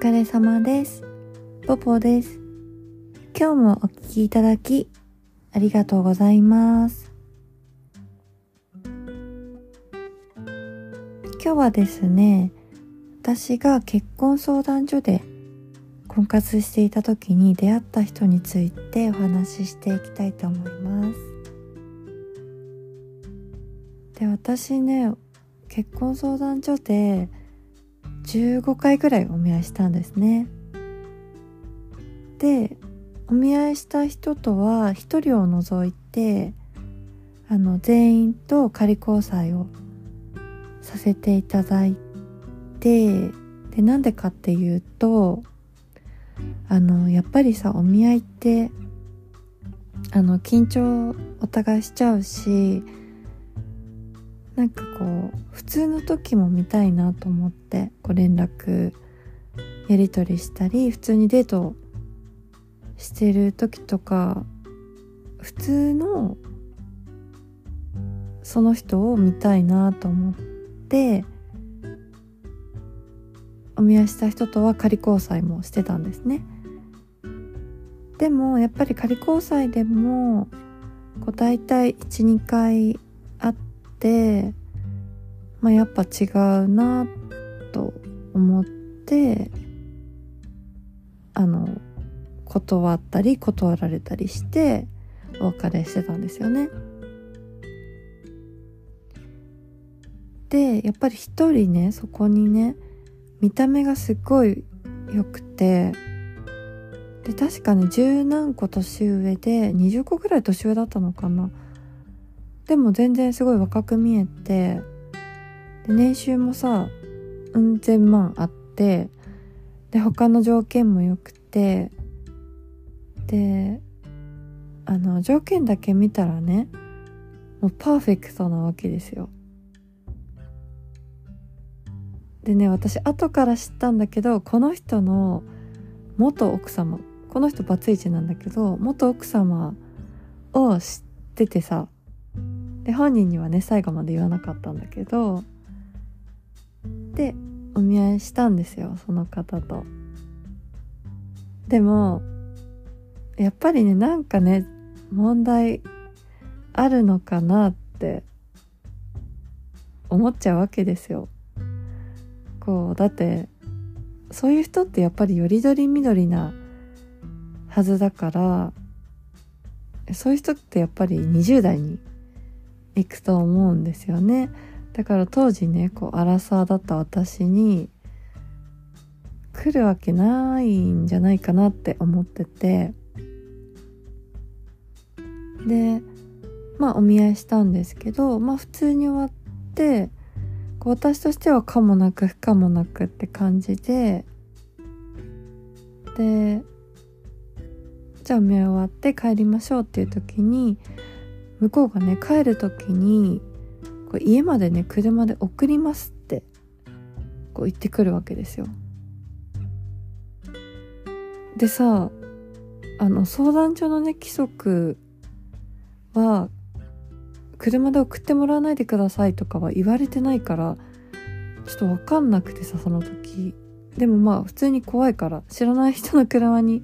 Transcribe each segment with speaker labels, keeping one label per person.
Speaker 1: 疲れ様です。ポポです。今日もお聞きいただき、ありがとうございます。今日はですね、私が結婚相談所で婚活していた時に出会った人についてお話ししていきたいと思います。で、私ね、結婚相談所で15回ぐらいお見合いしたんですね。で、お見合いした人とは1人を除いて、あの、全員と仮交際をさせていただいて、で、なんでかっていうと、あの、やっぱりさ、お見合いって、あの、緊張お互いしちゃうし、なんかこう普通の時も見たいなと思ってこう連絡やり取りしたり普通にデートしてる時とか普通のその人を見たいなと思ってお見合いした人とは仮交際もしてたんですね。でもやっぱり仮交際でもこう大体12回、まあ、やっぱ違うなと思ってあの断ったり断られたりしてお別れしてたんですよね。でやっぱり一人ねそこにね見た目がすごい良くてで確かね十何個年上で20個ぐらい年上だったのかな。でも全然すごい若く見えてで年収もさうん千万あってで他の条件も良くてであの条件だけ見たらねもうパーフェクトなわけですよ。でね私後から知ったんだけどこの人の元奥様この人バツイチなんだけど元奥様を知っててさで本人にはね最後まで言わなかったんだけどでお見合いしたんですよその方と。でもやっぱりねなんかね問題あるのかなって思っちゃうわけですよ。こうだってそういう人ってやっぱりよりどりみどりなはずだからそういう人ってやっぱり20代に行くと思うんですよね。だから当時ねこうアラサーだった私に来るわけないんじゃないかなって思ってて。でまあお見合いしたんですけどまあ普通に終わってこう私としては可もなく不可もなくって感じででじゃあ見合い終わって帰りましょうっていう時に向こうがね帰る時にこう家までね車で送りますってこう言ってくるわけですよ。でさあの相談所のね規則は車で送ってもらわないでくださいとかは言われてないからちょっと分かんなくてさその時でもまあ普通に怖いから知らない人の車に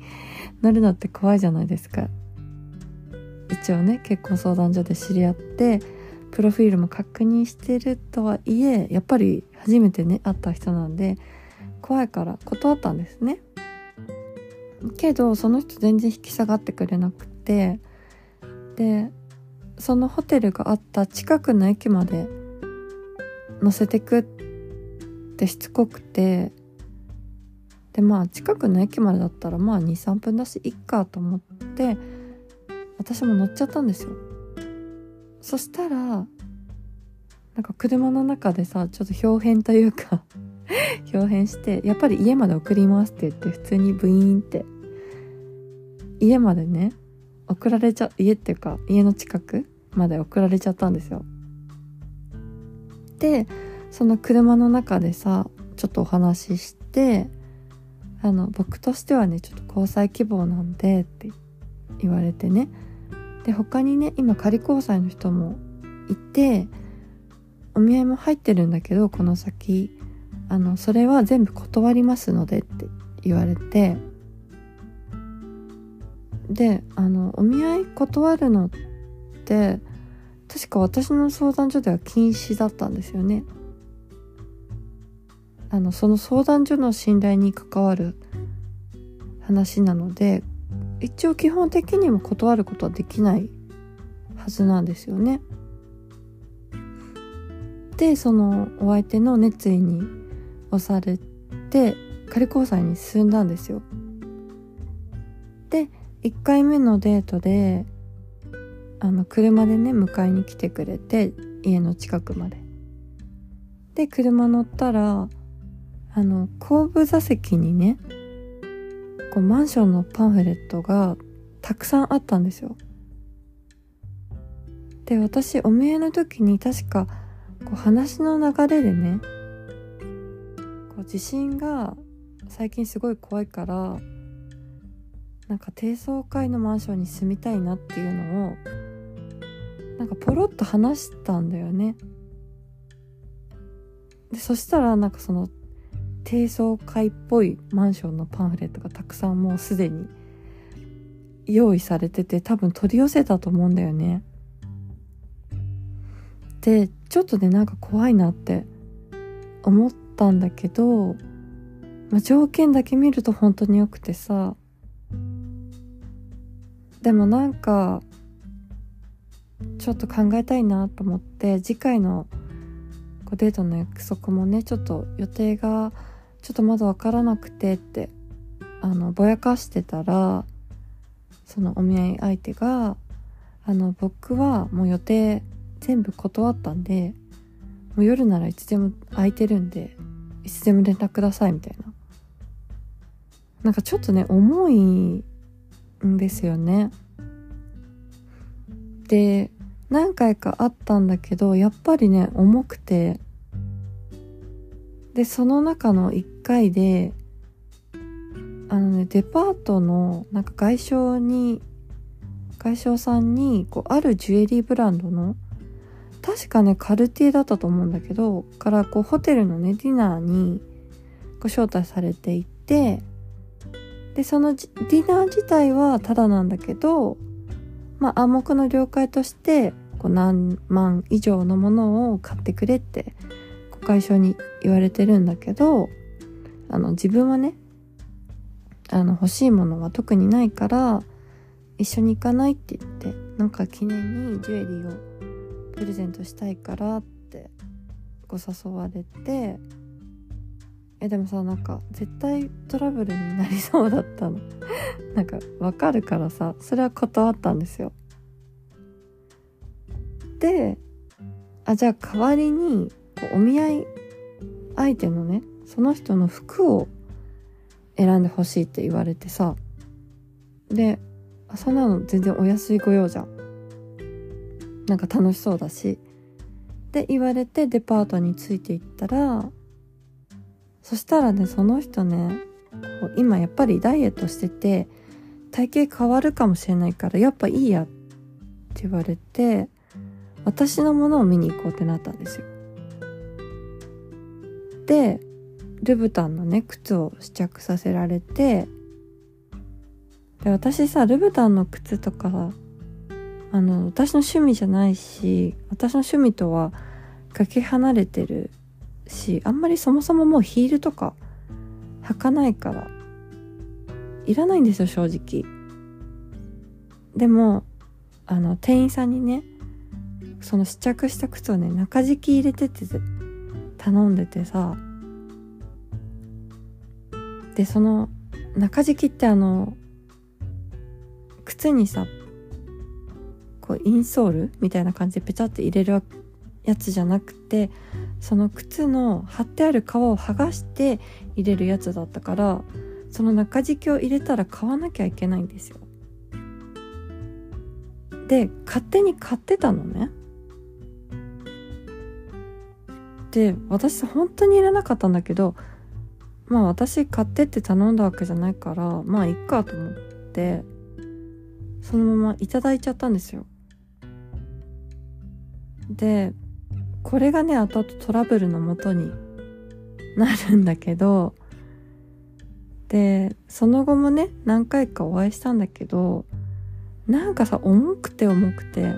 Speaker 1: 乗るのって怖いじゃないですか一応ね結婚相談所で知り合ってプロフィールも確認してるとはいえやっぱり初めてね会った人なんで怖いから断ったんですね。けどその人全然引き下がってくれなくてでそのホテルがあった近くの駅まで乗せてくってしつこくてでまあ近くの駅までだったらまあ23分だしいっかと思って私も乗っちゃったんですよ。そしたらなんか車の中でさちょっと表変というか 表変してやっぱり家まで送りますって言って普通にブイーンって。家までね送られちゃ家っていうか家の近くまで送られちゃったんですよ。でその車の中でさちょっとお話ししてあの僕としてはねちょっと交際希望なんでって言われてね。で他にね今仮交際の人もいてお見合いも入ってるんだけどこの先あのそれは全部断りますのでって言われてであのお見合い断るのって確か私の相談所では禁止だったんですよね。あのその相談所の信頼に関わる話なので一応基本的にも断ることはできないはずなんですよね。でそのお相手の熱意に押されて仮交際に進んだんですよ。で1回目のデートであの車でね迎えに来てくれて家の近くまで。で車乗ったらあの後部座席にねこうマンションのパンフレットがたくさんあったんですよ。で私お見合いの時に確かこう話の流れでねこう地震が最近すごい怖いからなんか低層階のマンションに住みたいなっていうのをなんかポロッと話したんだよね。でそしたらなんかその低層階っぽいマンションのパンフレットがたくさんもうすでに用意されてて多分取り寄せたと思うんだよね。でちょっとねなんか怖いなって思ったんだけど、まあ、条件だけ見ると本当に良くてさでもなんかちょっと考えたいなと思って次回のデートの約束もねちょっと予定がちょっとまだ分からなくてってあのぼやかしてたらそのお見合い相手があの僕はもう予定全部断ったんでもう夜ならいつでも空いてるんでいつでも連絡くださいみたいな。なんかちょっとね重いんですよね。で何回かあったんだけどやっぱりね重くてでその中の1回であのねデパートのなんか外商に外商さんにこうあるジュエリーブランドの確かねカルティエだったと思うんだけどからこうホテルのねディナーにご招待されていてでそのディナー自体はただなんだけどまあ、暗黙の了解としてこう何万以上のものを買ってくれって会所に言われてるんだけどあの自分はねあの欲しいものは特にないから一緒に行かないって言ってなんか記念にジュエリーをプレゼントしたいからってご誘われてえでもさなんか絶対トラブルになりそうだったの。なんかわかるからさそれは断ったんですよ。であじゃあ代わりにお見合い相手のねその人の服を選んでほしいって言われてさ。でそんなの全然お安い御用じゃん。なんか楽しそうだし。で言われてデパートについていったらそしたらねその人ね今やっぱりダイエットしてて体型変わるかもしれないからやっぱいいやって言われて私のものを見に行こうってなったんですよ。でルブタンのね靴を試着させられてで私さルブタンの靴とかあの私の趣味じゃないし私の趣味とはかけ離れてるしあんまりそもそももうヒールとか履かないからいらないんですよ正直。でもあの店員さんにねその試着した靴をね中敷き入れてて頼んでてさでその中敷きってあの靴にさこうインソールみたいな感じでペチャって入れるやつじゃなくてその靴の貼ってある皮を剥がして入れるやつだったからその中敷きを入れたら買わなきゃいけないんですよ。で勝手に買ってたのね。で私本当にいらなかったんだけどまあ私買ってって頼んだわけじゃないからまあいっかと思ってそのままいただいちゃったんですよ。でこれがね後々トラブルのもとに なるんだけどでその後もね何回かお会いしたんだけどなんかさ重くて重くて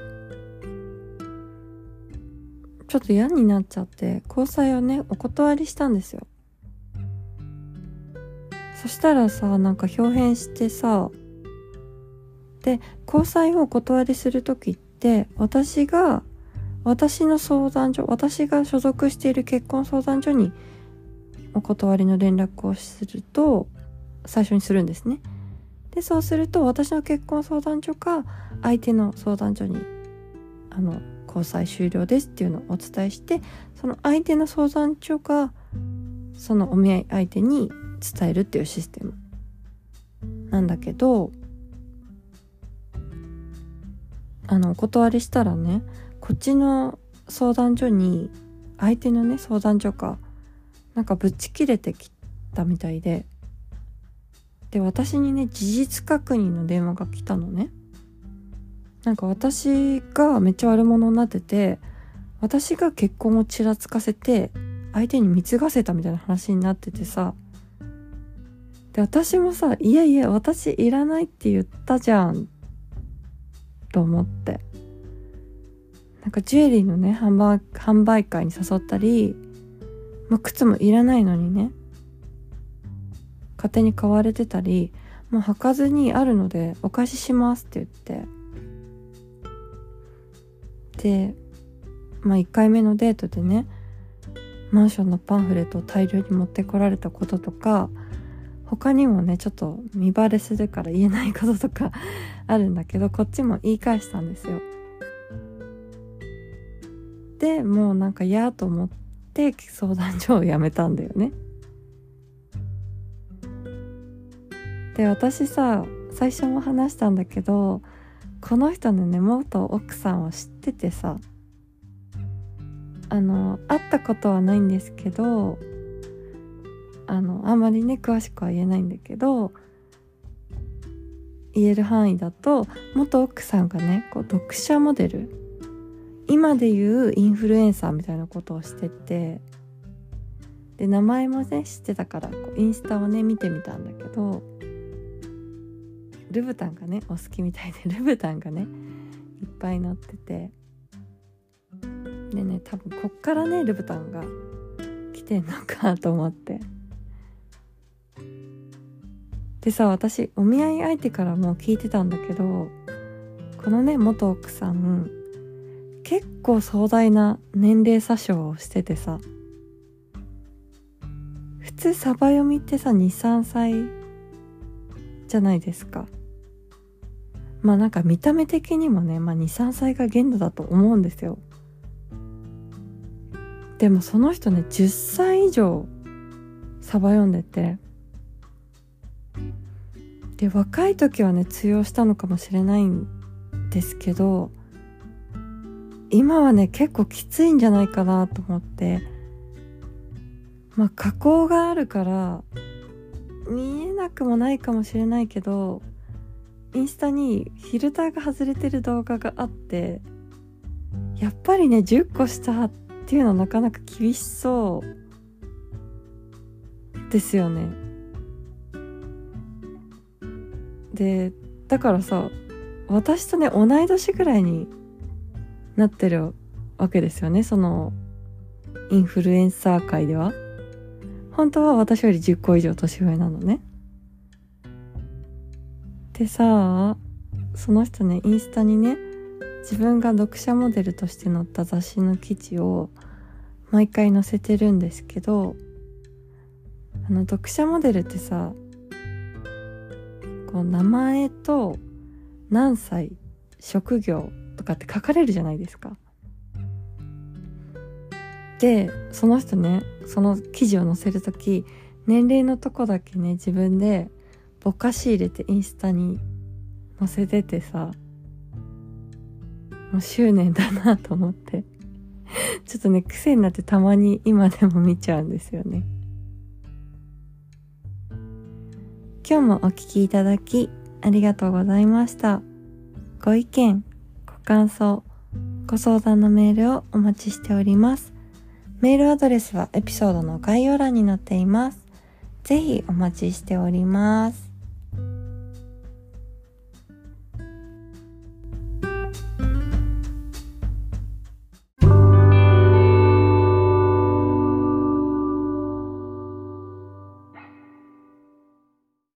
Speaker 1: ちょっと嫌になっちゃって交際をねお断りしたんですよそしたらさなんか表変してさで交際をお断りする時って私が私の相談所私が所属している結婚相談所にお断りの連絡をすると最初にするんですね。でそうすると私の結婚相談所か相手の相談所にあの交際終了ですっていうのをお伝えしてその相手の相談所がそのお見合い相手に伝えるっていうシステムなんだけどあのお断りしたらねこっちの相談所に相手のね相談所かなんかぶち切れてきたみたいでで私にね事実確認の電話が来たのね。なんか私がめっちゃ悪者になってて私が結婚をちらつかせて相手に貢がせたみたいな話になっててさで私もさ「いやいや私いらないって言ったじゃん」と思って。なんかジュエリーのね販売販売会に誘ったり、まあ、靴もいらないのにね勝手に買われてたりもう履かずにあるのでお返ししますって言って。でまあ1回目のデートでねマンションのパンフレットを大量に持ってこられたこととか他にもねちょっと見バレするから言えないこととか あるんだけどこっちも言い返したんですよ。でもうなんか嫌と思って相談所を辞めたんだよね。で私さ最初も話したんだけどこの人のね元奥さんを知っててさあの会ったことはないんですけどあのあんまりね詳しくは言えないんだけど言える範囲だと元奥さんがねこう読者モデル今で言うインフルエンサーみたいなことをしててで名前もね知ってたからこうインスタをね見てみたんだけどルブタンがねお好きみたいで ルブタンがねいっぱい載ってて。でね多分こっからねルブタンが来てんのかと思って。でさ私お見合い相手からも聞いてたんだけどこのね元奥さん結構壮大な年齢詐称をしててさ普通サバ読みってさ23歳じゃないですか。まあなんか見た目的にもね、まあ、23歳が限度だと思うんですよ。でもその人ね10歳以上サバ読んでてで若い時はね通用したのかもしれないんですけど今はね結構きついんじゃないかなと思ってまあ加工があるから見えなくもないかもしれないけどインスタにフィルターが外れてる動画があってやっぱりね10個下っていうのはなかなか厳しそう。ですよね。でだからさ私とね同い年ぐらいになってるわけですよね。そのインフルエンサー界では。本当は私より10個以上年上なのね。でさその人ねインスタにね自分が読者モデルとして載った雑誌の記事を毎回載せてるんですけどあの読者モデルってさこう名前と何歳職業とかって書かれるじゃないですか。でその人ねその記事を載せる時年齢のとこだけね自分でぼかし入れてインスタに載せててさもう執念だなと思って ちょっとね癖になってたまに今でも見ちゃうんですよね今日もお聴きいただきありがとうございましたご意見ご感想、ご相談のメールをお待ちしております。メールアドレスはエピソードの概要欄に載っています。
Speaker 2: ぜひお待ちしております。